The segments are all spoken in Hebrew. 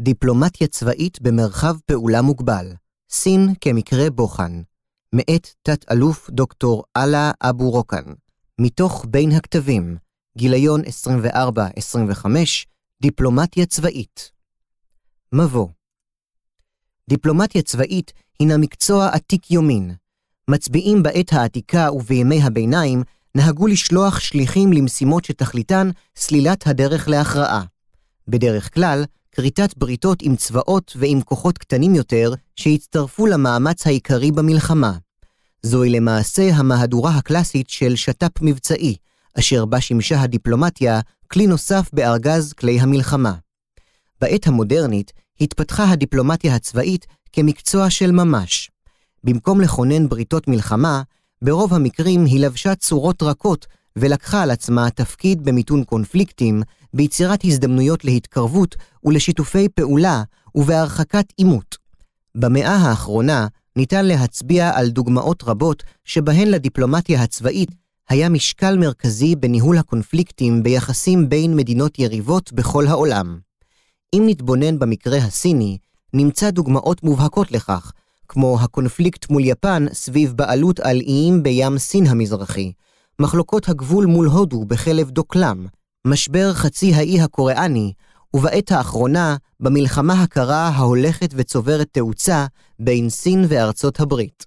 דיפלומטיה צבאית במרחב פעולה מוגבל, סין כמקרה בוחן, מאת תת-אלוף דוקטור אללה אבו רוקן, מתוך בין הכתבים, גיליון 24-25, דיפלומטיה צבאית. מבוא דיפלומטיה צבאית הינה מקצוע עתיק יומין. מצביעים בעת העתיקה ובימי הביניים נהגו לשלוח שליחים למשימות שתכליתן סלילת הדרך להכרעה. בדרך כלל, כריתת בריתות עם צבאות ועם כוחות קטנים יותר שהצטרפו למאמץ העיקרי במלחמה. זוהי למעשה המהדורה הקלאסית של שת"פ מבצעי, אשר בה שימשה הדיפלומטיה כלי נוסף בארגז כלי המלחמה. בעת המודרנית התפתחה הדיפלומטיה הצבאית כמקצוע של ממש. במקום לכונן בריתות מלחמה, ברוב המקרים היא לבשה צורות רכות ולקחה על עצמה תפקיד במיתון קונפליקטים, ביצירת הזדמנויות להתקרבות ולשיתופי פעולה ובהרחקת עימות. במאה האחרונה ניתן להצביע על דוגמאות רבות שבהן לדיפלומטיה הצבאית היה משקל מרכזי בניהול הקונפליקטים ביחסים בין מדינות יריבות בכל העולם. אם נתבונן במקרה הסיני, נמצא דוגמאות מובהקות לכך, כמו הקונפליקט מול יפן סביב בעלות על איים בים סין המזרחי, מחלוקות הגבול מול הודו בחלב דוקלם, משבר חצי האי הקוריאני, ובעת האחרונה, במלחמה הקרה ההולכת וצוברת תאוצה בין סין וארצות הברית.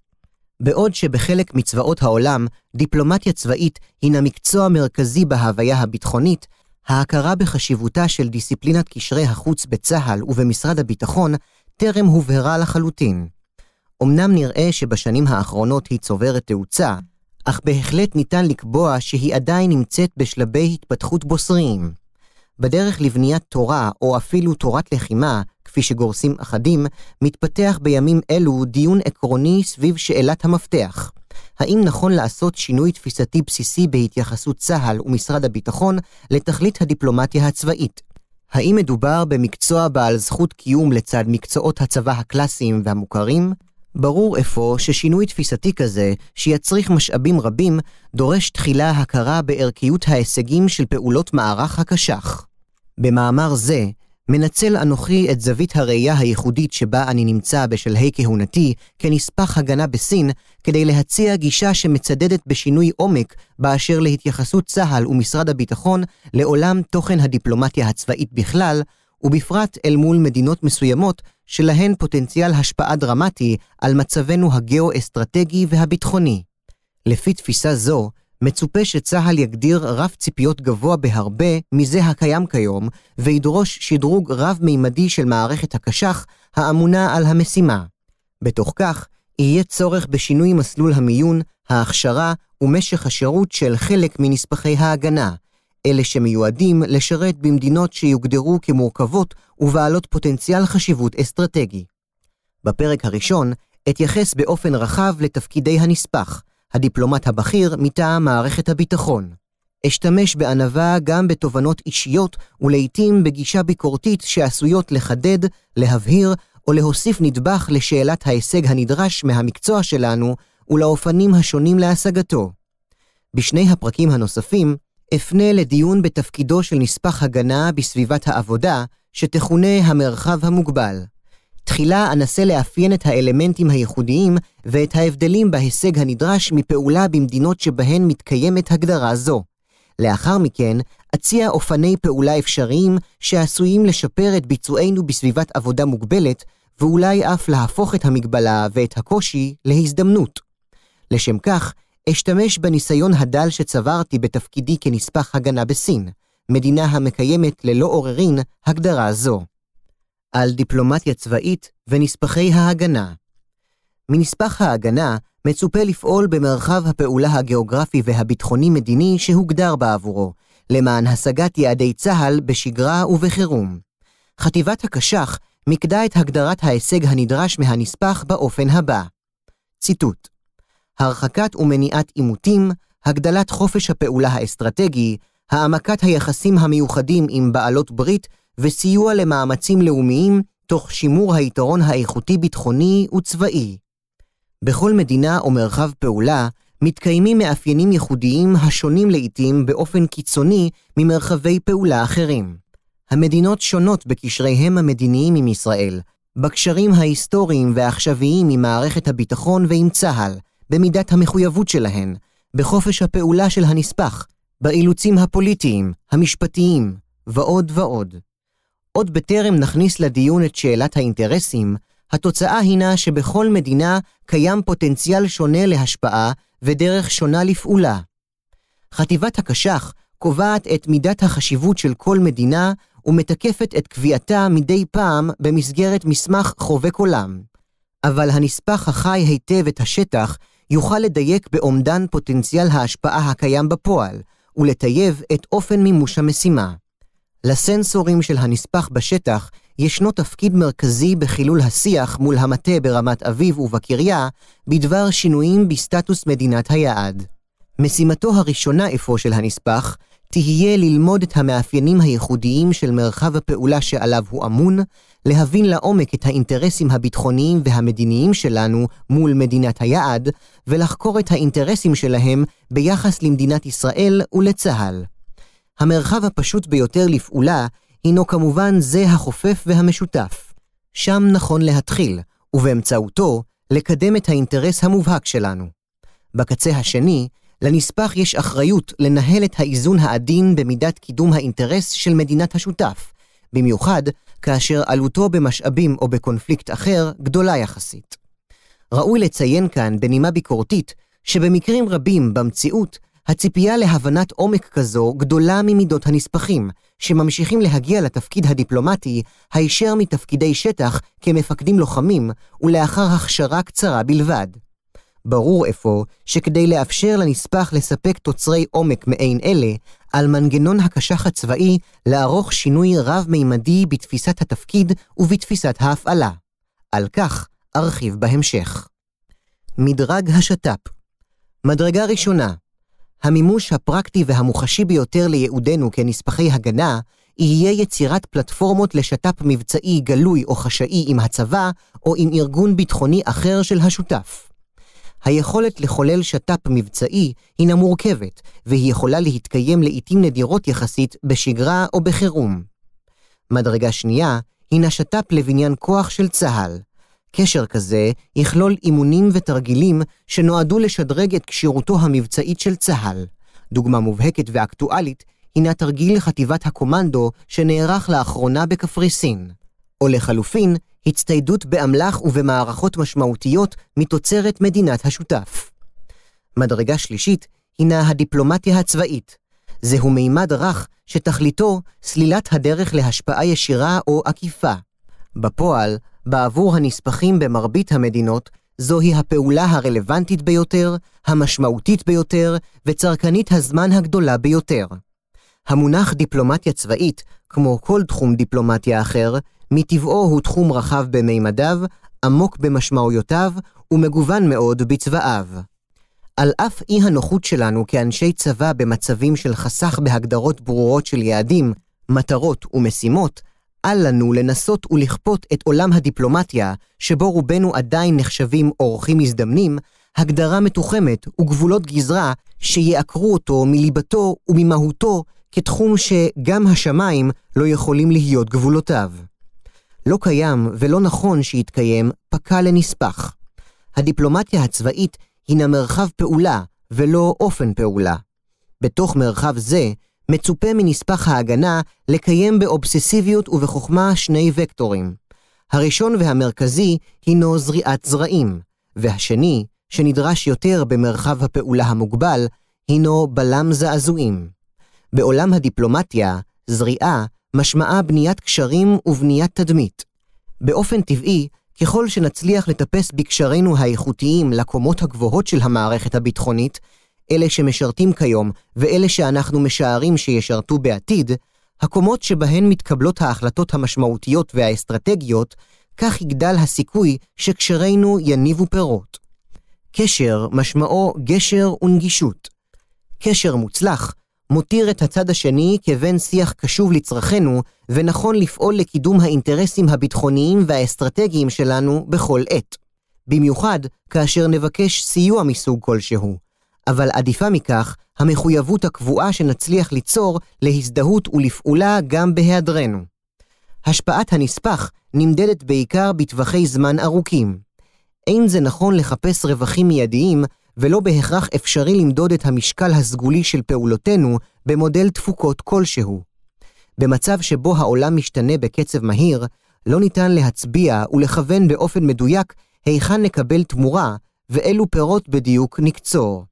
בעוד שבחלק מצבאות העולם, דיפלומטיה צבאית הינה מקצוע מרכזי בהוויה הביטחונית, ההכרה בחשיבותה של דיסציפלינת קשרי החוץ בצה"ל ובמשרד הביטחון טרם הובהרה לחלוטין. אמנם נראה שבשנים האחרונות היא צוברת תאוצה, אך בהחלט ניתן לקבוע שהיא עדיין נמצאת בשלבי התפתחות בוסריים. בדרך לבניית תורה, או אפילו תורת לחימה, כפי שגורסים אחדים, מתפתח בימים אלו דיון עקרוני סביב שאלת המפתח. האם נכון לעשות שינוי תפיסתי בסיסי בהתייחסות צה"ל ומשרד הביטחון לתכלית הדיפלומטיה הצבאית? האם מדובר במקצוע בעל זכות קיום לצד מקצועות הצבא הקלאסיים והמוכרים? ברור אפוא ששינוי תפיסתי כזה, שיצריך משאבים רבים, דורש תחילה הכרה בערכיות ההישגים של פעולות מערך הקש"ח. במאמר זה, מנצל אנוכי את זווית הראייה הייחודית שבה אני נמצא בשלהי כהונתי כנספח הגנה בסין, כדי להציע גישה שמצדדת בשינוי עומק באשר להתייחסות צה"ל ומשרד הביטחון לעולם תוכן הדיפלומטיה הצבאית בכלל, ובפרט אל מול מדינות מסוימות שלהן פוטנציאל השפעה דרמטי על מצבנו הגאו-אסטרטגי והביטחוני. לפי תפיסה זו, מצופה שצה"ל יגדיר רף ציפיות גבוה בהרבה מזה הקיים כיום, וידרוש שדרוג רב-מימדי של מערכת הקש"ח האמונה על המשימה. בתוך כך, יהיה צורך בשינוי מסלול המיון, ההכשרה ומשך השירות של חלק מנספחי ההגנה, אלה שמיועדים לשרת במדינות שיוגדרו כמורכבות ובעלות פוטנציאל חשיבות אסטרטגי. בפרק הראשון אתייחס באופן רחב לתפקידי הנספח, הדיפלומט הבכיר מטעם מערכת הביטחון. אשתמש בענווה גם בתובנות אישיות ולעיתים בגישה ביקורתית שעשויות לחדד, להבהיר או להוסיף נדבך לשאלת ההישג הנדרש מהמקצוע שלנו ולאופנים השונים להשגתו. בשני הפרקים הנוספים אפנה לדיון בתפקידו של נספח הגנה בסביבת העבודה, שתכונה המרחב המוגבל. תחילה אנסה לאפיין את האלמנטים הייחודיים ואת ההבדלים בהישג הנדרש מפעולה במדינות שבהן מתקיימת הגדרה זו. לאחר מכן, אציע אופני פעולה אפשריים שעשויים לשפר את ביצוענו בסביבת עבודה מוגבלת, ואולי אף להפוך את המגבלה ואת הקושי להזדמנות. לשם כך, אשתמש בניסיון הדל שצברתי בתפקידי כנספח הגנה בסין, מדינה המקיימת ללא עוררין הגדרה זו. על דיפלומטיה צבאית ונספחי ההגנה. מנספח ההגנה מצופה לפעול במרחב הפעולה הגיאוגרפי והביטחוני-מדיני שהוגדר בעבורו, למען השגת יעדי צה"ל בשגרה ובחירום. חטיבת הקש"ח מיקדה את הגדרת ההישג הנדרש מהנספח באופן הבא. ציטוט הרחקת ומניעת עימותים, הגדלת חופש הפעולה האסטרטגי, העמקת היחסים המיוחדים עם בעלות ברית וסיוע למאמצים לאומיים תוך שימור היתרון האיכותי-ביטחוני וצבאי. בכל מדינה או מרחב פעולה מתקיימים מאפיינים ייחודיים השונים לעיתים באופן קיצוני ממרחבי פעולה אחרים. המדינות שונות בקשריהם המדיניים עם ישראל, בקשרים ההיסטוריים והעכשוויים עם מערכת הביטחון ועם צה"ל, במידת המחויבות שלהן, בחופש הפעולה של הנספח, באילוצים הפוליטיים, המשפטיים, ועוד ועוד. עוד בטרם נכניס לדיון את שאלת האינטרסים, התוצאה הינה שבכל מדינה קיים פוטנציאל שונה להשפעה ודרך שונה לפעולה. חטיבת הקש"ח קובעת את מידת החשיבות של כל מדינה ומתקפת את קביעתה מדי פעם במסגרת מסמך חובק עולם. אבל הנספח החי היטב את השטח יוכל לדייק באומדן פוטנציאל ההשפעה הקיים בפועל, ולטייב את אופן מימוש המשימה. לסנסורים של הנספח בשטח ישנו תפקיד מרכזי בחילול השיח מול המטה ברמת אביב ובקריה בדבר שינויים בסטטוס מדינת היעד. משימתו הראשונה אפוא של הנספח תהיה ללמוד את המאפיינים הייחודיים של מרחב הפעולה שעליו הוא אמון, להבין לעומק את האינטרסים הביטחוניים והמדיניים שלנו מול מדינת היעד, ולחקור את האינטרסים שלהם ביחס למדינת ישראל ולצה"ל. המרחב הפשוט ביותר לפעולה הינו כמובן זה החופף והמשותף. שם נכון להתחיל, ובאמצעותו לקדם את האינטרס המובהק שלנו. בקצה השני, לנספח יש אחריות לנהל את האיזון העדין במידת קידום האינטרס של מדינת השותף, במיוחד כאשר עלותו במשאבים או בקונפליקט אחר גדולה יחסית. ראוי לציין כאן בנימה ביקורתית, שבמקרים רבים במציאות, הציפייה להבנת עומק כזו גדולה ממידות הנספחים, שממשיכים להגיע לתפקיד הדיפלומטי הישר מתפקידי שטח כמפקדים לוחמים, ולאחר הכשרה קצרה בלבד. ברור אפוא שכדי לאפשר לנספח לספק תוצרי עומק מעין אלה, על מנגנון הקשח הצבאי לערוך שינוי רב-מימדי בתפיסת התפקיד ובתפיסת ההפעלה. על כך ארחיב בהמשך. מדרג השת"פ מדרגה ראשונה, המימוש הפרקטי והמוחשי ביותר לייעודנו כנספחי הגנה, יהיה יצירת פלטפורמות לשת"פ מבצעי גלוי או חשאי עם הצבא, או עם ארגון ביטחוני אחר של השותף. היכולת לחולל שת"פ מבצעי הינה מורכבת, והיא יכולה להתקיים לעיתים נדירות יחסית בשגרה או בחירום. מדרגה שנייה הינה שת"פ לבניין כוח של צה"ל. קשר כזה יכלול אימונים ותרגילים שנועדו לשדרג את כשירותו המבצעית של צה"ל. דוגמה מובהקת ואקטואלית הינה תרגיל חטיבת הקומנדו שנערך לאחרונה בקפריסין. או לחלופין, הצטיידות באמל"ח ובמערכות משמעותיות מתוצרת מדינת השותף. מדרגה שלישית הינה הדיפלומטיה הצבאית. זהו מימד רך שתכליתו סלילת הדרך להשפעה ישירה או עקיפה. בפועל, בעבור הנספחים במרבית המדינות, זוהי הפעולה הרלוונטית ביותר, המשמעותית ביותר וצרכנית הזמן הגדולה ביותר. המונח דיפלומטיה צבאית, כמו כל תחום דיפלומטיה אחר, מטבעו הוא תחום רחב במימדיו, עמוק במשמעויותיו ומגוון מאוד בצבאיו. על אף אי הנוחות שלנו כאנשי צבא במצבים של חסך בהגדרות ברורות של יעדים, מטרות ומשימות, אל לנו לנסות ולכפות את עולם הדיפלומטיה, שבו רובנו עדיין נחשבים אורחים מזדמנים, הגדרה מתוחמת וגבולות גזרה שיעקרו אותו מליבתו וממהותו כתחום שגם השמיים לא יכולים להיות גבולותיו. לא קיים ולא נכון שיתקיים פקע לנספח. הדיפלומטיה הצבאית הינה מרחב פעולה ולא אופן פעולה. בתוך מרחב זה, מצופה מנספח ההגנה לקיים באובססיביות ובחוכמה שני וקטורים. הראשון והמרכזי הינו זריעת זרעים, והשני, שנדרש יותר במרחב הפעולה המוגבל, הינו בלם זעזועים. בעולם הדיפלומטיה, זריעה משמעה בניית קשרים ובניית תדמית. באופן טבעי, ככל שנצליח לטפס בקשרינו האיכותיים לקומות הגבוהות של המערכת הביטחונית, אלה שמשרתים כיום ואלה שאנחנו משערים שישרתו בעתיד, הקומות שבהן מתקבלות ההחלטות המשמעותיות והאסטרטגיות, כך יגדל הסיכוי שקשרינו יניבו פירות. קשר משמעו גשר ונגישות. קשר מוצלח מותיר את הצד השני כבן שיח קשוב לצרכינו, ונכון לפעול לקידום האינטרסים הביטחוניים והאסטרטגיים שלנו בכל עת. במיוחד כאשר נבקש סיוע מסוג כלשהו. אבל עדיפה מכך המחויבות הקבועה שנצליח ליצור להזדהות ולפעולה גם בהיעדרנו. השפעת הנספח נמדדת בעיקר בטווחי זמן ארוכים. אין זה נכון לחפש רווחים מיידיים, ולא בהכרח אפשרי למדוד את המשקל הסגולי של פעולותינו במודל תפוקות כלשהו. במצב שבו העולם משתנה בקצב מהיר, לא ניתן להצביע ולכוון באופן מדויק היכן נקבל תמורה ואילו פירות בדיוק נקצור.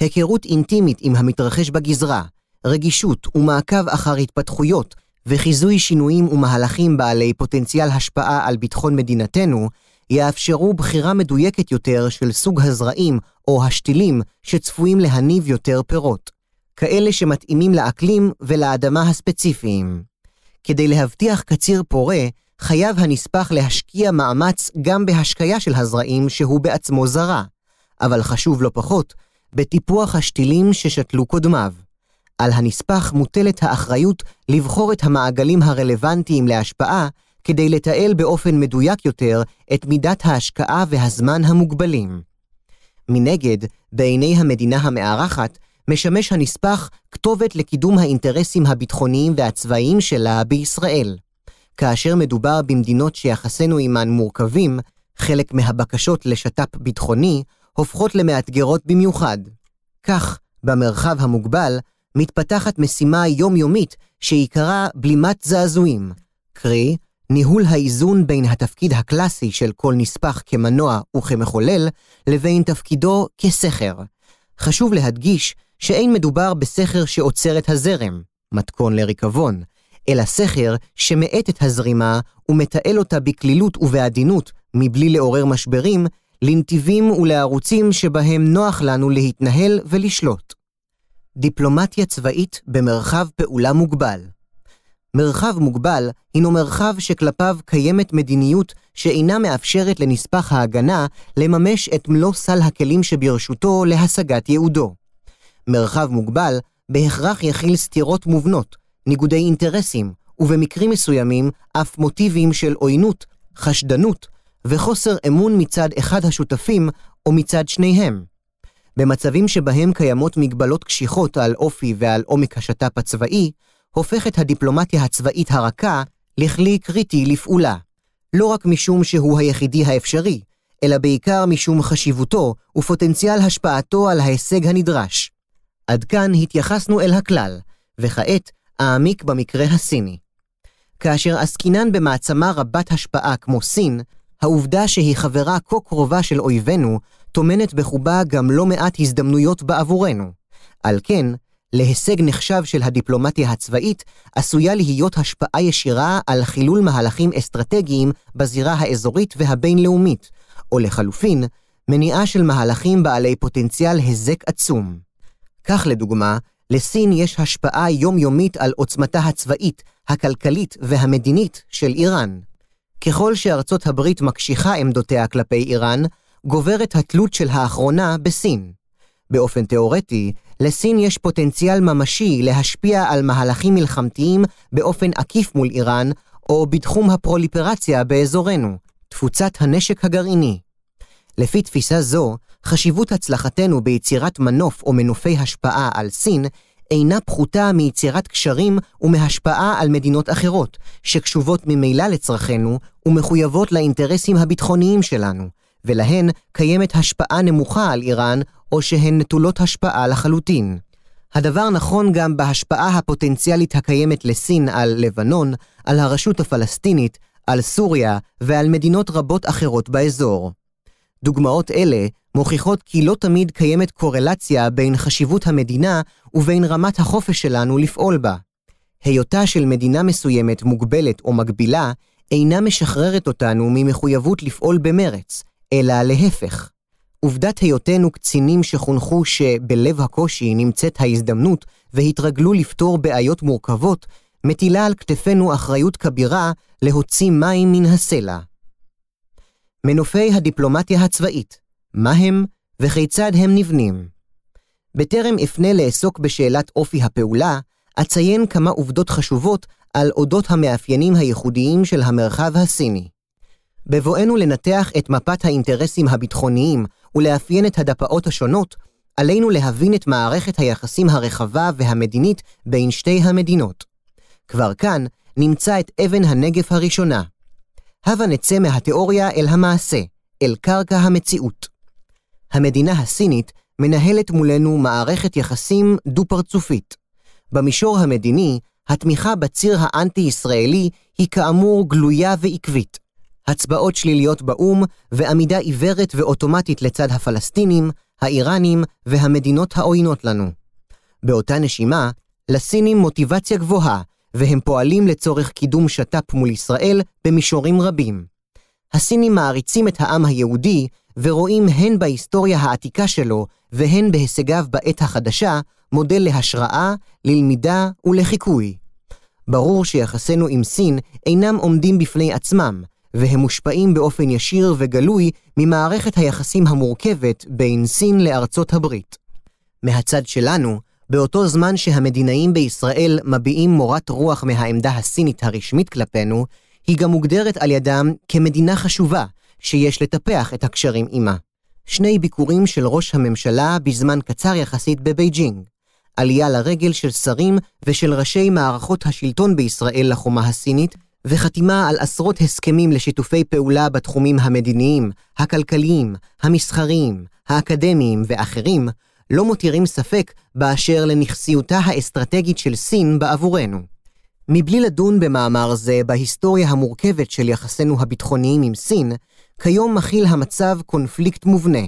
היכרות אינטימית עם המתרחש בגזרה, רגישות ומעקב אחר התפתחויות וחיזוי שינויים ומהלכים בעלי פוטנציאל השפעה על ביטחון מדינתנו, יאפשרו בחירה מדויקת יותר של סוג הזרעים או השתילים שצפויים להניב יותר פירות, כאלה שמתאימים לאקלים ולאדמה הספציפיים. כדי להבטיח קציר פורה, חייב הנספח להשקיע מאמץ גם בהשקיה של הזרעים שהוא בעצמו זרע, אבל חשוב לא פחות, בטיפוח השתילים ששתלו קודמיו. על הנספח מוטלת האחריות לבחור את המעגלים הרלוונטיים להשפעה כדי לתעל באופן מדויק יותר את מידת ההשקעה והזמן המוגבלים. מנגד, בעיני המדינה המארחת, משמש הנספח כתובת לקידום האינטרסים הביטחוניים והצבאיים שלה בישראל. כאשר מדובר במדינות שיחסינו עמן מורכבים, חלק מהבקשות לשת"פ ביטחוני הופכות למאתגרות במיוחד. כך, במרחב המוגבל, מתפתחת משימה יומיומית שעיקרה בלימת זעזועים, קרי, ניהול האיזון בין התפקיד הקלאסי של כל נספח כמנוע וכמחולל, לבין תפקידו כסכר. חשוב להדגיש שאין מדובר בסכר שעוצר את הזרם, מתכון לריקבון, אלא סכר שמאט את הזרימה ומתעל אותה בקלילות ובעדינות, מבלי לעורר משברים, לנתיבים ולערוצים שבהם נוח לנו להתנהל ולשלוט. דיפלומטיה צבאית במרחב פעולה מוגבל מרחב מוגבל הינו מרחב שכלפיו קיימת מדיניות שאינה מאפשרת לנספח ההגנה לממש את מלוא סל הכלים שברשותו להשגת ייעודו. מרחב מוגבל בהכרח יכיל סתירות מובנות, ניגודי אינטרסים, ובמקרים מסוימים אף מוטיבים של עוינות, חשדנות וחוסר אמון מצד אחד השותפים או מצד שניהם. במצבים שבהם קיימות מגבלות קשיחות על אופי ועל עומק השת"פ הצבאי, הופכת הדיפלומטיה הצבאית הרכה לכלי קריטי לפעולה. לא רק משום שהוא היחידי האפשרי, אלא בעיקר משום חשיבותו ופוטנציאל השפעתו על ההישג הנדרש. עד כאן התייחסנו אל הכלל, וכעת העמיק במקרה הסיני. כאשר עסקינן במעצמה רבת השפעה כמו סין, העובדה שהיא חברה כה קרובה של אויבינו, טומנת בחובה גם לא מעט הזדמנויות בעבורנו. על כן, להישג נחשב של הדיפלומטיה הצבאית עשויה להיות השפעה ישירה על חילול מהלכים אסטרטגיים בזירה האזורית והבינלאומית, או לחלופין, מניעה של מהלכים בעלי פוטנציאל היזק עצום. כך לדוגמה, לסין יש השפעה יומיומית על עוצמתה הצבאית, הכלכלית והמדינית של איראן. ככל שארצות הברית מקשיחה עמדותיה כלפי איראן, גוברת התלות של האחרונה בסין. באופן תאורטי, לסין יש פוטנציאל ממשי להשפיע על מהלכים מלחמתיים באופן עקיף מול איראן, או בתחום הפרוליפרציה באזורנו, תפוצת הנשק הגרעיני. לפי תפיסה זו, חשיבות הצלחתנו ביצירת מנוף או מנופי השפעה על סין אינה פחותה מיצירת קשרים ומהשפעה על מדינות אחרות, שקשובות ממילא לצרכינו ומחויבות לאינטרסים הביטחוניים שלנו, ולהן קיימת השפעה נמוכה על איראן, או שהן נטולות השפעה לחלוטין. הדבר נכון גם בהשפעה הפוטנציאלית הקיימת לסין על לבנון, על הרשות הפלסטינית, על סוריה ועל מדינות רבות אחרות באזור. דוגמאות אלה מוכיחות כי לא תמיד קיימת קורלציה בין חשיבות המדינה ובין רמת החופש שלנו לפעול בה. היותה של מדינה מסוימת מוגבלת או מגבילה, אינה משחררת אותנו ממחויבות לפעול במרץ, אלא להפך. עובדת היותנו קצינים שחונכו שבלב הקושי נמצאת ההזדמנות והתרגלו לפתור בעיות מורכבות, מטילה על כתפינו אחריות כבירה להוציא מים מן הסלע. מנופי הדיפלומטיה הצבאית, מה הם וכיצד הם נבנים. בטרם אפנה לעסוק בשאלת אופי הפעולה, אציין כמה עובדות חשובות על אודות המאפיינים הייחודיים של המרחב הסיני. בבואנו לנתח את מפת האינטרסים הביטחוניים ולאפיין את הדפאות השונות, עלינו להבין את מערכת היחסים הרחבה והמדינית בין שתי המדינות. כבר כאן נמצא את אבן הנגף הראשונה. הבה נצא מהתיאוריה אל המעשה, אל קרקע המציאות. המדינה הסינית מנהלת מולנו מערכת יחסים דו-פרצופית. במישור המדיני, התמיכה בציר האנטי-ישראלי היא כאמור גלויה ועקבית. הצבעות שליליות באו"ם ועמידה עיוורת ואוטומטית לצד הפלסטינים, האיראנים והמדינות העוינות לנו. באותה נשימה, לסינים מוטיבציה גבוהה, והם פועלים לצורך קידום שת"פ מול ישראל במישורים רבים. הסינים מעריצים את העם היהודי, ורואים הן בהיסטוריה העתיקה שלו, והן בהישגיו בעת החדשה, מודל להשראה, ללמידה ולחיקוי. ברור שיחסינו עם סין אינם עומדים בפני עצמם, והם מושפעים באופן ישיר וגלוי ממערכת היחסים המורכבת בין סין לארצות הברית. מהצד שלנו, באותו זמן שהמדינאים בישראל מביעים מורת רוח מהעמדה הסינית הרשמית כלפינו, היא גם מוגדרת על ידם כמדינה חשובה, שיש לטפח את הקשרים עימה. שני ביקורים של ראש הממשלה בזמן קצר יחסית בבייג'ינג. עלייה לרגל של שרים ושל ראשי מערכות השלטון בישראל לחומה הסינית, וחתימה על עשרות הסכמים לשיתופי פעולה בתחומים המדיניים, הכלכליים, המסחריים, האקדמיים ואחרים, לא מותירים ספק באשר לנכסיותה האסטרטגית של סין בעבורנו. מבלי לדון במאמר זה בהיסטוריה המורכבת של יחסינו הביטחוניים עם סין, כיום מכיל המצב קונפליקט מובנה.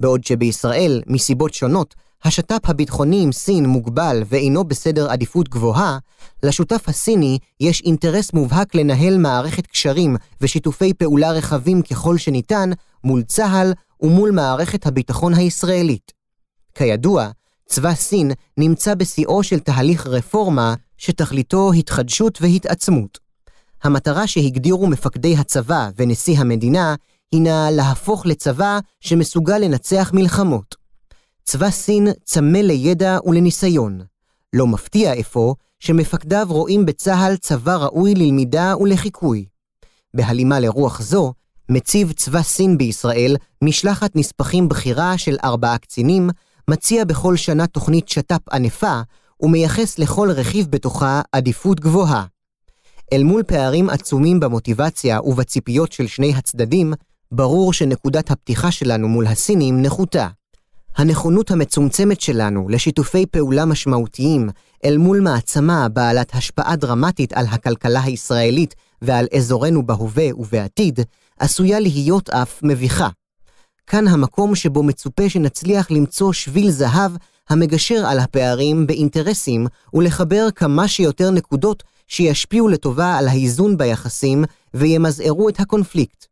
בעוד שבישראל, מסיבות שונות, השת"פ הביטחוני עם סין מוגבל ואינו בסדר עדיפות גבוהה, לשותף הסיני יש אינטרס מובהק לנהל מערכת קשרים ושיתופי פעולה רחבים ככל שניתן מול צה"ל ומול מערכת הביטחון הישראלית. כידוע, צבא סין נמצא בשיאו של תהליך רפורמה שתכליתו התחדשות והתעצמות. המטרה שהגדירו מפקדי הצבא ונשיא המדינה הינה להפוך לצבא שמסוגל לנצח מלחמות. צבא סין צמא לידע ולניסיון. לא מפתיע אפוא שמפקדיו רואים בצה"ל צבא ראוי ללמידה ולחיקוי. בהלימה לרוח זו, מציב צבא סין בישראל משלחת נספחים בכירה של ארבעה קצינים, מציע בכל שנה תוכנית שת"פ ענפה, ומייחס לכל רכיב בתוכה עדיפות גבוהה. אל מול פערים עצומים במוטיבציה ובציפיות של שני הצדדים, ברור שנקודת הפתיחה שלנו מול הסינים נחותה. הנכונות המצומצמת שלנו לשיתופי פעולה משמעותיים אל מול מעצמה בעלת השפעה דרמטית על הכלכלה הישראלית ועל אזורנו בהווה ובעתיד, עשויה להיות אף מביכה. כאן המקום שבו מצופה שנצליח למצוא שביל זהב המגשר על הפערים באינטרסים ולחבר כמה שיותר נקודות שישפיעו לטובה על האיזון ביחסים וימזערו את הקונפליקט.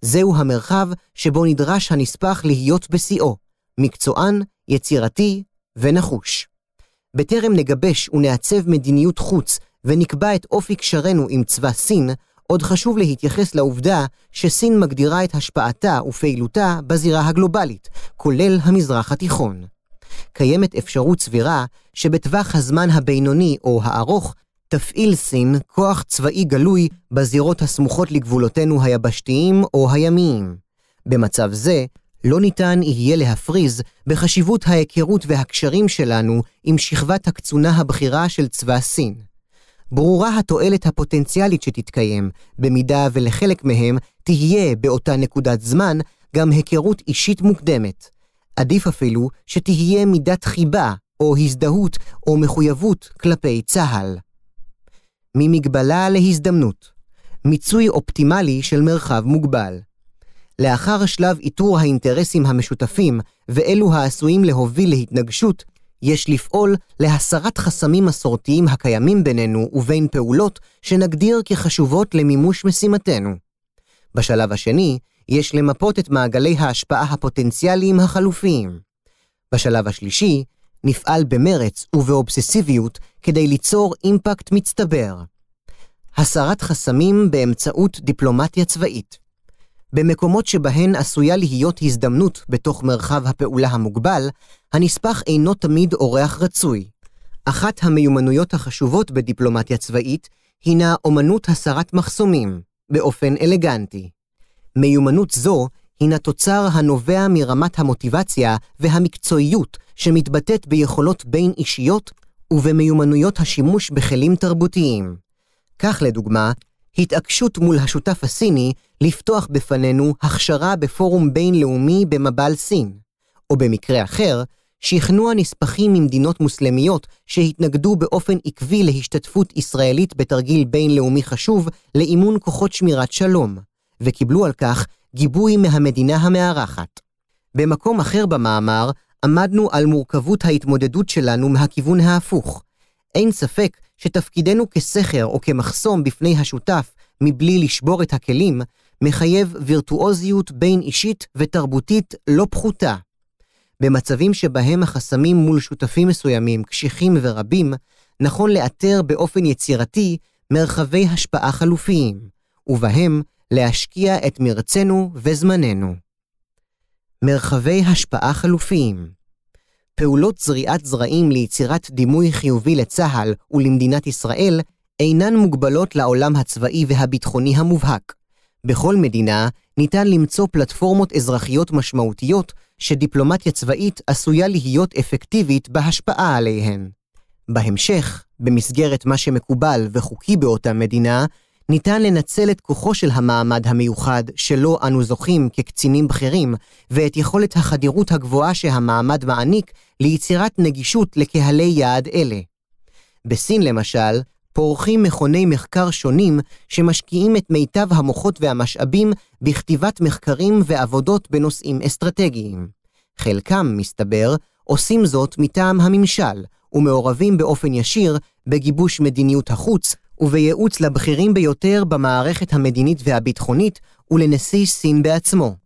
זהו המרחב שבו נדרש הנספח להיות בשיאו, מקצוען, יצירתי ונחוש. בטרם נגבש ונעצב מדיניות חוץ ונקבע את אופי קשרנו עם צבא סין, עוד חשוב להתייחס לעובדה שסין מגדירה את השפעתה ופעילותה בזירה הגלובלית, כולל המזרח התיכון. קיימת אפשרות סבירה שבטווח הזמן הבינוני או הארוך תפעיל סין כוח צבאי גלוי בזירות הסמוכות לגבולותינו היבשתיים או הימיים. במצב זה, לא ניתן יהיה להפריז בחשיבות ההיכרות והקשרים שלנו עם שכבת הקצונה הבכירה של צבא סין. ברורה התועלת הפוטנציאלית שתתקיים, במידה ולחלק מהם תהיה באותה נקודת זמן גם היכרות אישית מוקדמת. עדיף אפילו שתהיה מידת חיבה, או הזדהות, או מחויבות כלפי צה"ל. ממגבלה להזדמנות מיצוי אופטימלי של מרחב מוגבל. לאחר שלב איתור האינטרסים המשותפים ואלו העשויים להוביל להתנגשות, יש לפעול להסרת חסמים מסורתיים הקיימים בינינו ובין פעולות שנגדיר כחשובות למימוש משימתנו. בשלב השני, יש למפות את מעגלי ההשפעה הפוטנציאליים החלופיים. בשלב השלישי, נפעל במרץ ובאובססיביות כדי ליצור אימפקט מצטבר. הסרת חסמים באמצעות דיפלומטיה צבאית. במקומות שבהן עשויה להיות הזדמנות בתוך מרחב הפעולה המוגבל, הנספח אינו תמיד אורח רצוי. אחת המיומנויות החשובות בדיפלומטיה צבאית הינה אומנות הסרת מחסומים, באופן אלגנטי. מיומנות זו הינה תוצר הנובע מרמת המוטיבציה והמקצועיות שמתבטאת ביכולות בין אישיות ובמיומנויות השימוש בכלים תרבותיים. כך לדוגמה, התעקשות מול השותף הסיני לפתוח בפנינו הכשרה בפורום בינלאומי במב"ל סין, או במקרה אחר, שכנוע נספחים ממדינות מוסלמיות שהתנגדו באופן עקבי להשתתפות ישראלית בתרגיל בינלאומי חשוב לאימון כוחות שמירת שלום, וקיבלו על כך גיבוי מהמדינה המארחת. במקום אחר במאמר עמדנו על מורכבות ההתמודדות שלנו מהכיוון ההפוך. אין ספק שתפקידנו כסכר או כמחסום בפני השותף מבלי לשבור את הכלים, מחייב וירטואוזיות בין אישית ותרבותית לא פחותה. במצבים שבהם החסמים מול שותפים מסוימים קשיחים ורבים, נכון לאתר באופן יצירתי מרחבי השפעה חלופיים, ובהם להשקיע את מרצנו וזמננו. מרחבי השפעה חלופיים פעולות זריעת זרעים ליצירת דימוי חיובי לצה"ל ולמדינת ישראל אינן מוגבלות לעולם הצבאי והביטחוני המובהק. בכל מדינה ניתן למצוא פלטפורמות אזרחיות משמעותיות שדיפלומטיה צבאית עשויה להיות אפקטיבית בהשפעה עליהן. בהמשך, במסגרת מה שמקובל וחוקי באותה מדינה, ניתן לנצל את כוחו של המעמד המיוחד שלו אנו זוכים כקצינים בכירים, ואת יכולת החדירות הגבוהה שהמעמד מעניק ליצירת נגישות לקהלי יעד אלה. בסין למשל, פורחים מכוני מחקר שונים שמשקיעים את מיטב המוחות והמשאבים בכתיבת מחקרים ועבודות בנושאים אסטרטגיים. חלקם, מסתבר, עושים זאת מטעם הממשל, ומעורבים באופן ישיר בגיבוש מדיניות החוץ ובייעוץ לבכירים ביותר במערכת המדינית והביטחונית ולנשיא סין בעצמו.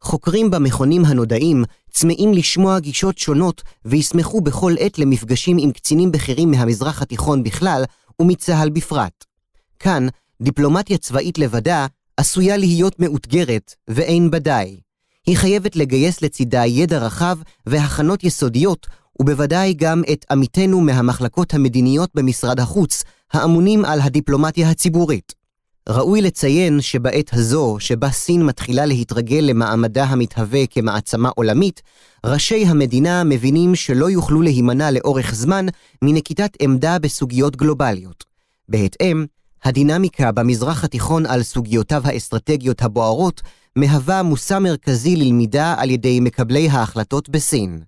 חוקרים במכונים הנודעים צמאים לשמוע גישות שונות וישמחו בכל עת למפגשים עם קצינים בכירים מהמזרח התיכון בכלל ומצה"ל בפרט. כאן, דיפלומטיה צבאית לבדה עשויה להיות מאותגרת, ואין בה די. היא חייבת לגייס לצידה ידע רחב והכנות יסודיות, ובוודאי גם את עמיתינו מהמחלקות המדיניות במשרד החוץ, האמונים על הדיפלומטיה הציבורית. ראוי לציין שבעת הזו, שבה סין מתחילה להתרגל למעמדה המתהווה כמעצמה עולמית, ראשי המדינה מבינים שלא יוכלו להימנע לאורך זמן מנקיטת עמדה בסוגיות גלובליות. בהתאם, הדינמיקה במזרח התיכון על סוגיותיו האסטרטגיות הבוערות מהווה מושא מרכזי ללמידה על ידי מקבלי ההחלטות בסין.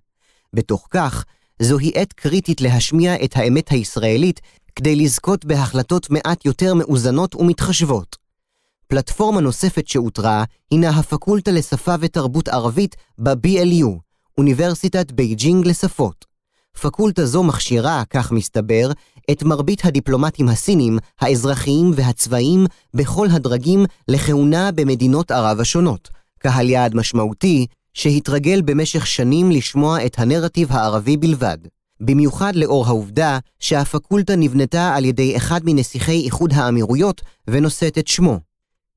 בתוך כך, זוהי עת קריטית להשמיע את האמת הישראלית כדי לזכות בהחלטות מעט יותר מאוזנות ומתחשבות. פלטפורמה נוספת שאותרה הינה הפקולטה לשפה ותרבות ערבית ב-BLU, אוניברסיטת בייג'ינג לשפות. פקולטה זו מכשירה, כך מסתבר, את מרבית הדיפלומטים הסינים, האזרחיים והצבאיים בכל הדרגים לכהונה במדינות ערב השונות, קהל יעד משמעותי שהתרגל במשך שנים לשמוע את הנרטיב הערבי בלבד. במיוחד לאור העובדה שהפקולטה נבנתה על ידי אחד מנסיכי איחוד האמירויות ונושאת את שמו.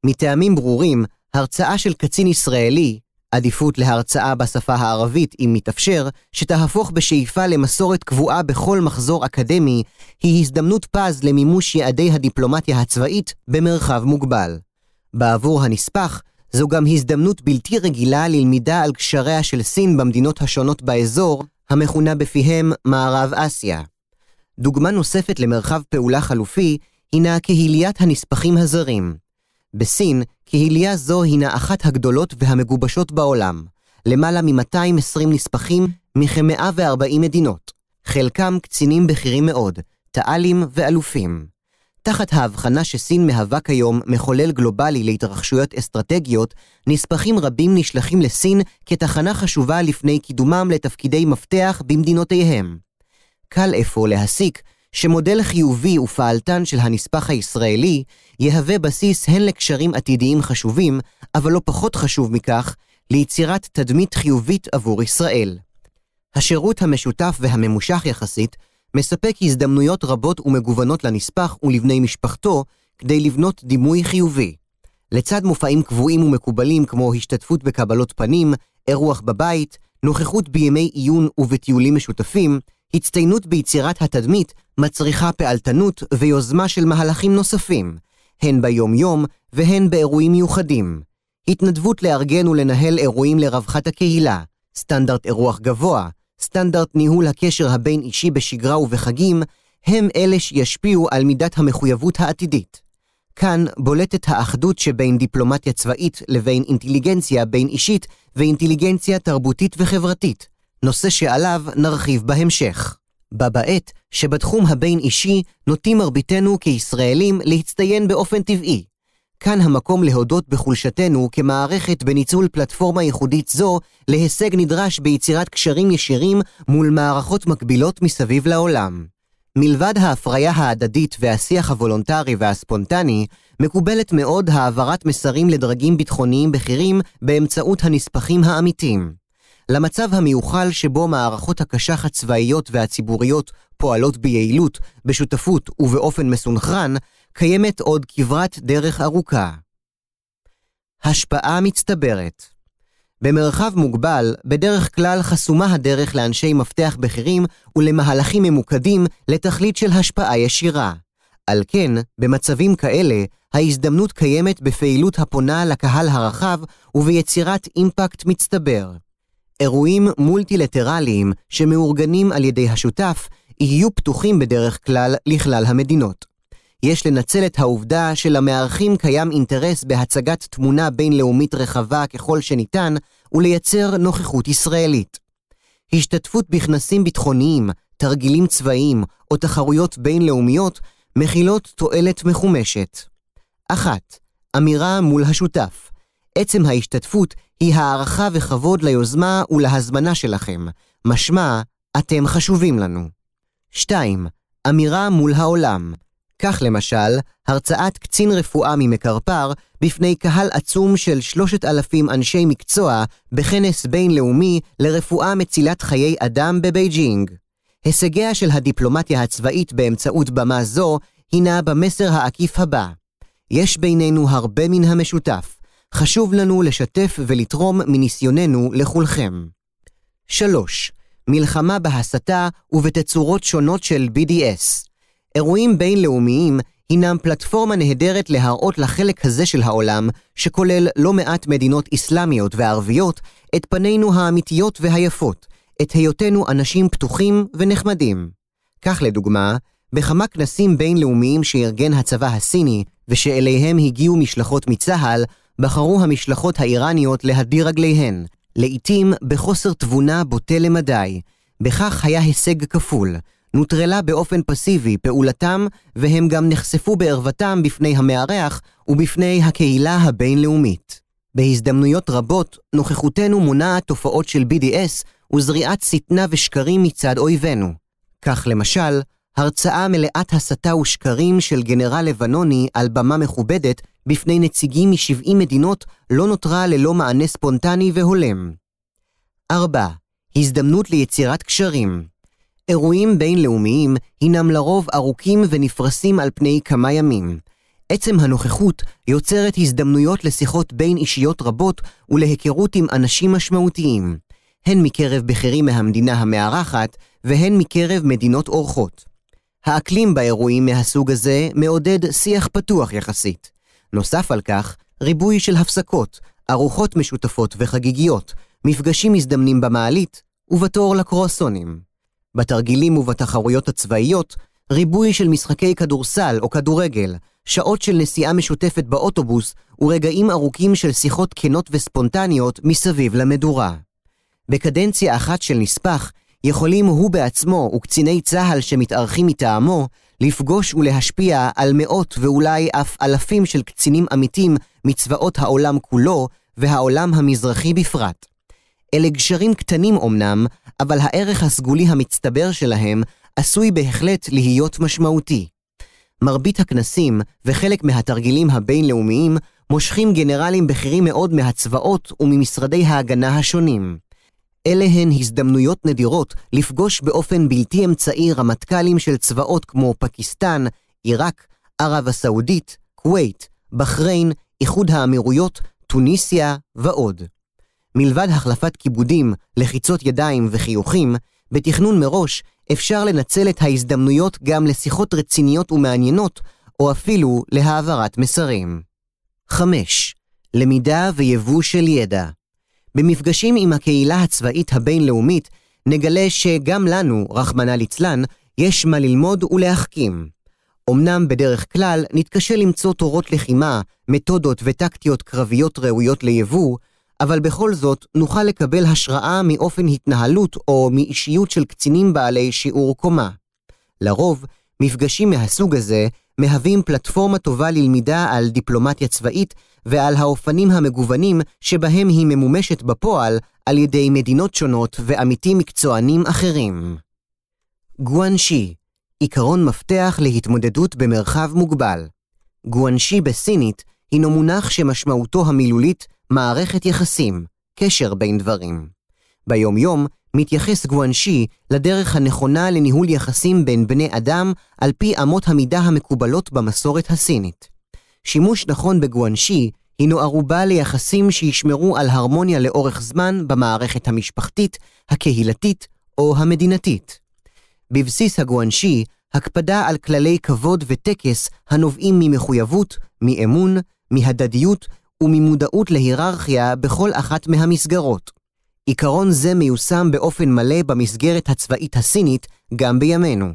מטעמים ברורים, הרצאה של קצין ישראלי, עדיפות להרצאה בשפה הערבית אם מתאפשר, שתהפוך בשאיפה למסורת קבועה בכל מחזור אקדמי, היא הזדמנות פז למימוש יעדי הדיפלומטיה הצבאית במרחב מוגבל. בעבור הנספח, זו גם הזדמנות בלתי רגילה ללמידה על קשריה של סין במדינות השונות באזור, המכונה בפיהם מערב אסיה. דוגמה נוספת למרחב פעולה חלופי הינה קהיליית הנספחים הזרים. בסין, קהילייה זו הינה אחת הגדולות והמגובשות בעולם, למעלה מ-220 נספחים מכ-140 מדינות, חלקם קצינים בכירים מאוד, תא"לים ואלופים. תחת ההבחנה שסין מהווה כיום מחולל גלובלי להתרחשויות אסטרטגיות, נספחים רבים נשלחים לסין כתחנה חשובה לפני קידומם לתפקידי מפתח במדינותיהם. קל אפוא להסיק שמודל חיובי ופעלתן של הנספח הישראלי יהווה בסיס הן לקשרים עתידיים חשובים, אבל לא פחות חשוב מכך, ליצירת תדמית חיובית עבור ישראל. השירות המשותף והממושך יחסית מספק הזדמנויות רבות ומגוונות לנספח ולבני משפחתו כדי לבנות דימוי חיובי. לצד מופעים קבועים ומקובלים כמו השתתפות בקבלות פנים, אירוח בבית, נוכחות בימי עיון ובטיולים משותפים, הצטיינות ביצירת התדמית מצריכה פעלתנות ויוזמה של מהלכים נוספים, הן ביום-יום והן באירועים מיוחדים. התנדבות לארגן ולנהל אירועים לרווחת הקהילה, סטנדרט אירוח גבוה, סטנדרט ניהול הקשר הבין-אישי בשגרה ובחגים, הם אלה שישפיעו על מידת המחויבות העתידית. כאן בולטת האחדות שבין דיפלומטיה צבאית לבין אינטליגנציה בין-אישית ואינטליגנציה תרבותית וחברתית, נושא שעליו נרחיב בהמשך. בה בעת שבתחום הבין-אישי נוטים מרביתנו כישראלים להצטיין באופן טבעי. כאן המקום להודות בחולשתנו כמערכת בניצול פלטפורמה ייחודית זו להישג נדרש ביצירת קשרים ישירים מול מערכות מקבילות מסביב לעולם. מלבד ההפריה ההדדית והשיח הוולונטרי והספונטני, מקובלת מאוד העברת מסרים לדרגים ביטחוניים בכירים באמצעות הנספחים האמיתיים. למצב המיוחל שבו מערכות הקשח הצבאיות והציבוריות פועלות ביעילות, בשותפות ובאופן מסונכרן, קיימת עוד כברת דרך ארוכה. השפעה מצטברת במרחב מוגבל, בדרך כלל חסומה הדרך לאנשי מפתח בכירים ולמהלכים ממוקדים לתכלית של השפעה ישירה. על כן, במצבים כאלה, ההזדמנות קיימת בפעילות הפונה לקהל הרחב וביצירת אימפקט מצטבר. אירועים מולטילטרליים שמאורגנים על ידי השותף יהיו פתוחים בדרך כלל לכלל המדינות. יש לנצל את העובדה שלמארחים קיים אינטרס בהצגת תמונה בינלאומית רחבה ככל שניתן ולייצר נוכחות ישראלית. השתתפות בכנסים ביטחוניים, תרגילים צבאיים או תחרויות בינלאומיות מכילות תועלת מחומשת. 1. אמירה מול השותף. עצם ההשתתפות היא הערכה וכבוד ליוזמה ולהזמנה שלכם, משמע, אתם חשובים לנו. 2. אמירה מול העולם. כך למשל, הרצאת קצין רפואה ממקרפר בפני קהל עצום של שלושת אלפים אנשי מקצוע בכנס בינלאומי לרפואה מצילת חיי אדם בבייג'ינג. הישגיה של הדיפלומטיה הצבאית באמצעות במה זו הינה במסר העקיף הבא: יש בינינו הרבה מן המשותף. חשוב לנו לשתף ולתרום מניסיוננו לכולכם. 3. מלחמה בהסתה ובתצורות שונות של BDS. אירועים בינלאומיים הינם פלטפורמה נהדרת להראות לחלק הזה של העולם, שכולל לא מעט מדינות אסלאמיות וערביות, את פנינו האמיתיות והיפות, את היותנו אנשים פתוחים ונחמדים. כך לדוגמה, בכמה כנסים בינלאומיים שארגן הצבא הסיני, ושאליהם הגיעו משלחות מצה"ל, בחרו המשלחות האיראניות להדיר רגליהן, לעתים בחוסר תבונה בוטה למדי. בכך היה הישג כפול. נוטרלה באופן פסיבי פעולתם, והם גם נחשפו בערוותם בפני המארח ובפני הקהילה הבינלאומית. בהזדמנויות רבות, נוכחותנו מונעת תופעות של BDS וזריעת שטנה ושקרים מצד אויבינו. כך למשל, הרצאה מלאת הסתה ושקרים של גנרל לבנוני על במה מכובדת בפני נציגים מ-70 מדינות לא נותרה ללא מענה ספונטני והולם. 4. הזדמנות ליצירת קשרים. אירועים בינלאומיים הינם לרוב ארוכים ונפרסים על פני כמה ימים. עצם הנוכחות יוצרת הזדמנויות לשיחות בין אישיות רבות ולהיכרות עם אנשים משמעותיים, הן מקרב בכירים מהמדינה המארחת והן מקרב מדינות אורחות. האקלים באירועים מהסוג הזה מעודד שיח פתוח יחסית. נוסף על כך, ריבוי של הפסקות, ארוחות משותפות וחגיגיות, מפגשים מזדמנים במעלית ובתור לקרואסונים. בתרגילים ובתחרויות הצבאיות, ריבוי של משחקי כדורסל או כדורגל, שעות של נסיעה משותפת באוטובוס ורגעים ארוכים של שיחות כנות וספונטניות מסביב למדורה. בקדנציה אחת של נספח, יכולים הוא בעצמו וקציני צה"ל שמתארחים מטעמו לפגוש ולהשפיע על מאות ואולי אף אלפים של קצינים עמיתים מצבאות העולם כולו והעולם המזרחי בפרט. אלה גשרים קטנים אמנם, אבל הערך הסגולי המצטבר שלהם עשוי בהחלט להיות משמעותי. מרבית הכנסים וחלק מהתרגילים הבינלאומיים מושכים גנרלים בכירים מאוד מהצבאות וממשרדי ההגנה השונים. אלה הן הזדמנויות נדירות לפגוש באופן בלתי אמצעי רמטכ"לים של צבאות כמו פקיסטן, עיראק, ערב הסעודית, כווית, בחריין, איחוד האמירויות, טוניסיה ועוד. מלבד החלפת כיבודים, לחיצות ידיים וחיוכים, בתכנון מראש אפשר לנצל את ההזדמנויות גם לשיחות רציניות ומעניינות, או אפילו להעברת מסרים. 5. למידה ויבוא של ידע. במפגשים עם הקהילה הצבאית הבינלאומית, נגלה שגם לנו, רחמנא ליצלן, יש מה ללמוד ולהחכים. אמנם בדרך כלל נתקשה למצוא תורות לחימה, מתודות וטקטיות קרביות ראויות ליבוא, אבל בכל זאת נוכל לקבל השראה מאופן התנהלות או מאישיות של קצינים בעלי שיעור קומה. לרוב, מפגשים מהסוג הזה מהווים פלטפורמה טובה ללמידה על דיפלומטיה צבאית ועל האופנים המגוונים שבהם היא ממומשת בפועל על ידי מדינות שונות ועמיתים מקצוענים אחרים. גואנשי, עיקרון מפתח להתמודדות במרחב מוגבל. גואנשי בסינית הינו מונח שמשמעותו המילולית מערכת יחסים, קשר בין דברים. ביום-יום מתייחס גואנשי לדרך הנכונה לניהול יחסים בין בני אדם על פי אמות המידה המקובלות במסורת הסינית. שימוש נכון בגואנשי הינו ערובה ליחסים שישמרו על הרמוניה לאורך זמן במערכת המשפחתית, הקהילתית או המדינתית. בבסיס הגואנשי, הקפדה על כללי כבוד וטקס הנובעים ממחויבות, מאמון, מהדדיות וממודעות להיררכיה בכל אחת מהמסגרות. עיקרון זה מיושם באופן מלא במסגרת הצבאית הסינית גם בימינו.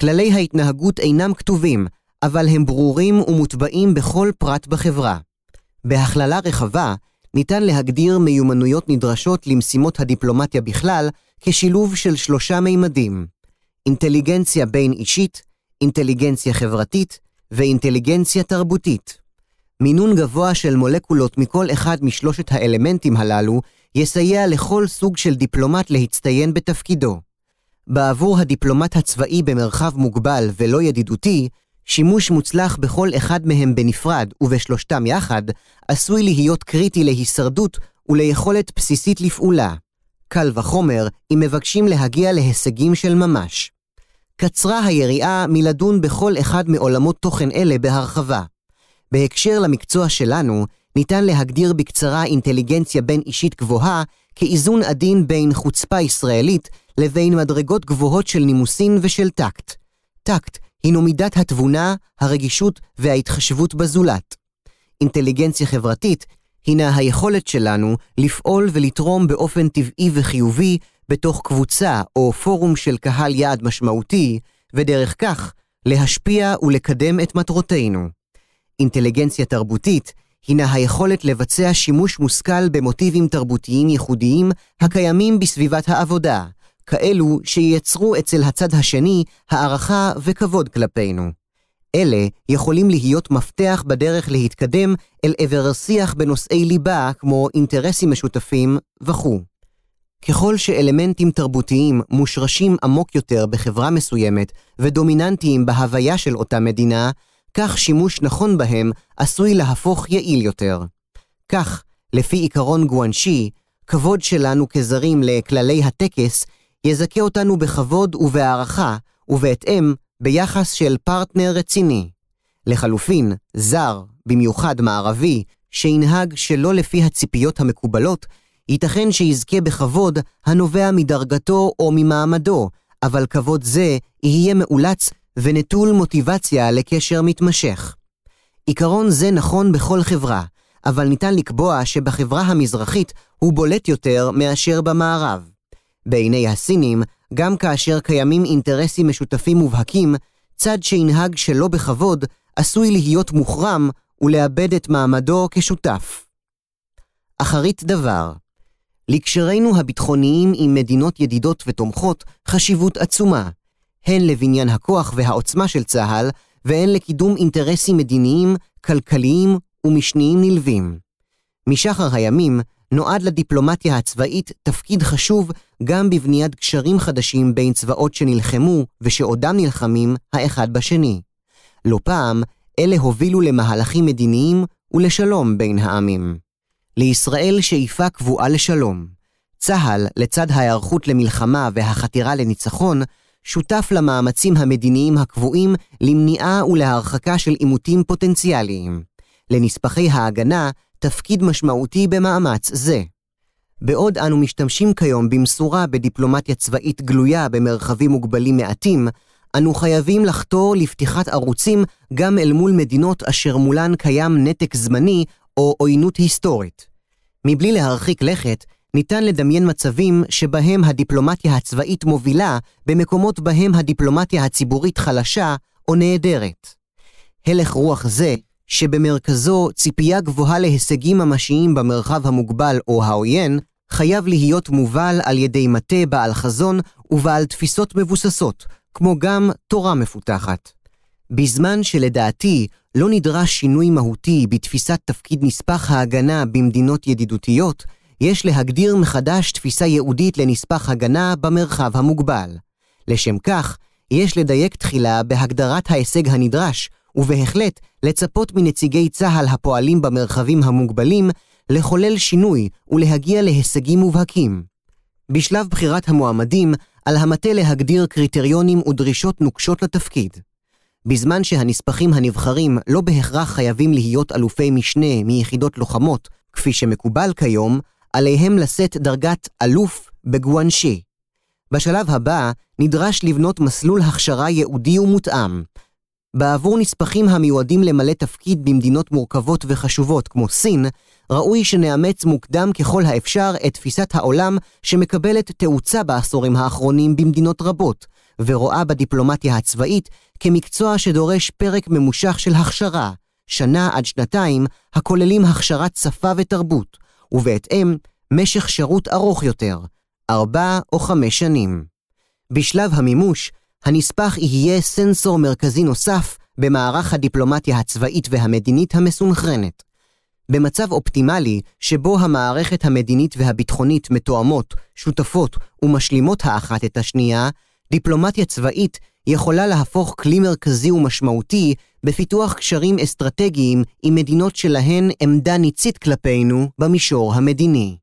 כללי ההתנהגות אינם כתובים, אבל הם ברורים ומוטבעים בכל פרט בחברה. בהכללה רחבה, ניתן להגדיר מיומנויות נדרשות למשימות הדיפלומטיה בכלל כשילוב של שלושה מימדים אינטליגנציה בין אישית, אינטליגנציה חברתית ואינטליגנציה תרבותית. מינון גבוה של מולקולות מכל אחד משלושת האלמנטים הללו יסייע לכל סוג של דיפלומט להצטיין בתפקידו. בעבור הדיפלומט הצבאי במרחב מוגבל ולא ידידותי, שימוש מוצלח בכל אחד מהם בנפרד ובשלושתם יחד, עשוי להיות קריטי להישרדות וליכולת בסיסית לפעולה. קל וחומר אם מבקשים להגיע להישגים של ממש. קצרה היריעה מלדון בכל אחד מעולמות תוכן אלה בהרחבה. בהקשר למקצוע שלנו, ניתן להגדיר בקצרה אינטליגנציה בין אישית גבוהה כאיזון עדין בין חוצפה ישראלית לבין מדרגות גבוהות של נימוסין ושל טקט. טקט הינו מידת התבונה, הרגישות וההתחשבות בזולת. אינטליגנציה חברתית הינה היכולת שלנו לפעול ולתרום באופן טבעי וחיובי בתוך קבוצה או פורום של קהל יעד משמעותי, ודרך כך להשפיע ולקדם את מטרותינו. אינטליגנציה תרבותית הינה היכולת לבצע שימוש מושכל במוטיבים תרבותיים ייחודיים הקיימים בסביבת העבודה, כאלו שייצרו אצל הצד השני הערכה וכבוד כלפינו. אלה יכולים להיות מפתח בדרך להתקדם אל עבר שיח בנושאי ליבה כמו אינטרסים משותפים וכו'. ככל שאלמנטים תרבותיים מושרשים עמוק יותר בחברה מסוימת ודומיננטיים בהוויה של אותה מדינה, כך שימוש נכון בהם עשוי להפוך יעיל יותר. כך, לפי עיקרון גואנשי, כבוד שלנו כזרים לכללי הטקס יזכה אותנו בכבוד ובהערכה, ובהתאם, ביחס של פרטנר רציני. לחלופין, זר, במיוחד מערבי, שינהג שלא לפי הציפיות המקובלות, ייתכן שיזכה בכבוד הנובע מדרגתו או ממעמדו, אבל כבוד זה יהיה מאולץ ונטול מוטיבציה לקשר מתמשך. עיקרון זה נכון בכל חברה, אבל ניתן לקבוע שבחברה המזרחית הוא בולט יותר מאשר במערב. בעיני הסינים, גם כאשר קיימים אינטרסים משותפים מובהקים, צד שינהג שלא בכבוד עשוי להיות מוחרם ולאבד את מעמדו כשותף. אחרית דבר, לקשרינו הביטחוניים עם מדינות ידידות ותומכות חשיבות עצומה, הן לבניין הכוח והעוצמה של צה"ל, והן לקידום אינטרסים מדיניים, כלכליים ומשניים נלווים. משחר הימים נועד לדיפלומטיה הצבאית תפקיד חשוב גם בבניית קשרים חדשים בין צבאות שנלחמו ושעודם נלחמים האחד בשני. לא פעם, אלה הובילו למהלכים מדיניים ולשלום בין העמים. לישראל שאיפה קבועה לשלום. צה"ל, לצד ההיערכות למלחמה והחתירה לניצחון, שותף למאמצים המדיניים הקבועים למניעה ולהרחקה של עימותים פוטנציאליים. לנספחי ההגנה תפקיד משמעותי במאמץ זה. בעוד אנו משתמשים כיום במשורה בדיפלומטיה צבאית גלויה במרחבים מוגבלים מעטים, אנו חייבים לחתור לפתיחת ערוצים גם אל מול מדינות אשר מולן קיים נתק זמני או עוינות היסטורית. מבלי להרחיק לכת, ניתן לדמיין מצבים שבהם הדיפלומטיה הצבאית מובילה במקומות בהם הדיפלומטיה הציבורית חלשה או נעדרת. הלך רוח זה, שבמרכזו ציפייה גבוהה להישגים ממשיים במרחב המוגבל או העוין, חייב להיות מובל על ידי מטה בעל חזון ובעל תפיסות מבוססות, כמו גם תורה מפותחת. בזמן שלדעתי לא נדרש שינוי מהותי בתפיסת תפקיד נספח ההגנה במדינות ידידותיות, יש להגדיר מחדש תפיסה ייעודית לנספח הגנה במרחב המוגבל. לשם כך, יש לדייק תחילה בהגדרת ההישג הנדרש, ובהחלט לצפות מנציגי צה"ל הפועלים במרחבים המוגבלים לחולל שינוי ולהגיע להישגים מובהקים. בשלב בחירת המועמדים, על המטה להגדיר קריטריונים ודרישות נוקשות לתפקיד. בזמן שהנספחים הנבחרים לא בהכרח חייבים להיות אלופי משנה מיחידות לוחמות, כפי שמקובל כיום, עליהם לשאת דרגת אלוף בגואנשי. בשלב הבא נדרש לבנות מסלול הכשרה ייעודי ומותאם. בעבור נספחים המיועדים למלא תפקיד במדינות מורכבות וחשובות כמו סין, ראוי שנאמץ מוקדם ככל האפשר את תפיסת העולם שמקבלת תאוצה בעשורים האחרונים במדינות רבות, ורואה בדיפלומטיה הצבאית כמקצוע שדורש פרק ממושך של הכשרה, שנה עד שנתיים, הכוללים הכשרת שפה ותרבות, ובהתאם, משך שירות ארוך יותר, ארבע או חמש שנים. בשלב המימוש, הנספח יהיה סנסור מרכזי נוסף במערך הדיפלומטיה הצבאית והמדינית המסונכרנת. במצב אופטימלי, שבו המערכת המדינית והביטחונית מתואמות, שותפות ומשלימות האחת את השנייה, דיפלומטיה צבאית יכולה להפוך כלי מרכזי ומשמעותי בפיתוח קשרים אסטרטגיים עם מדינות שלהן עמדה ניצית כלפינו במישור המדיני.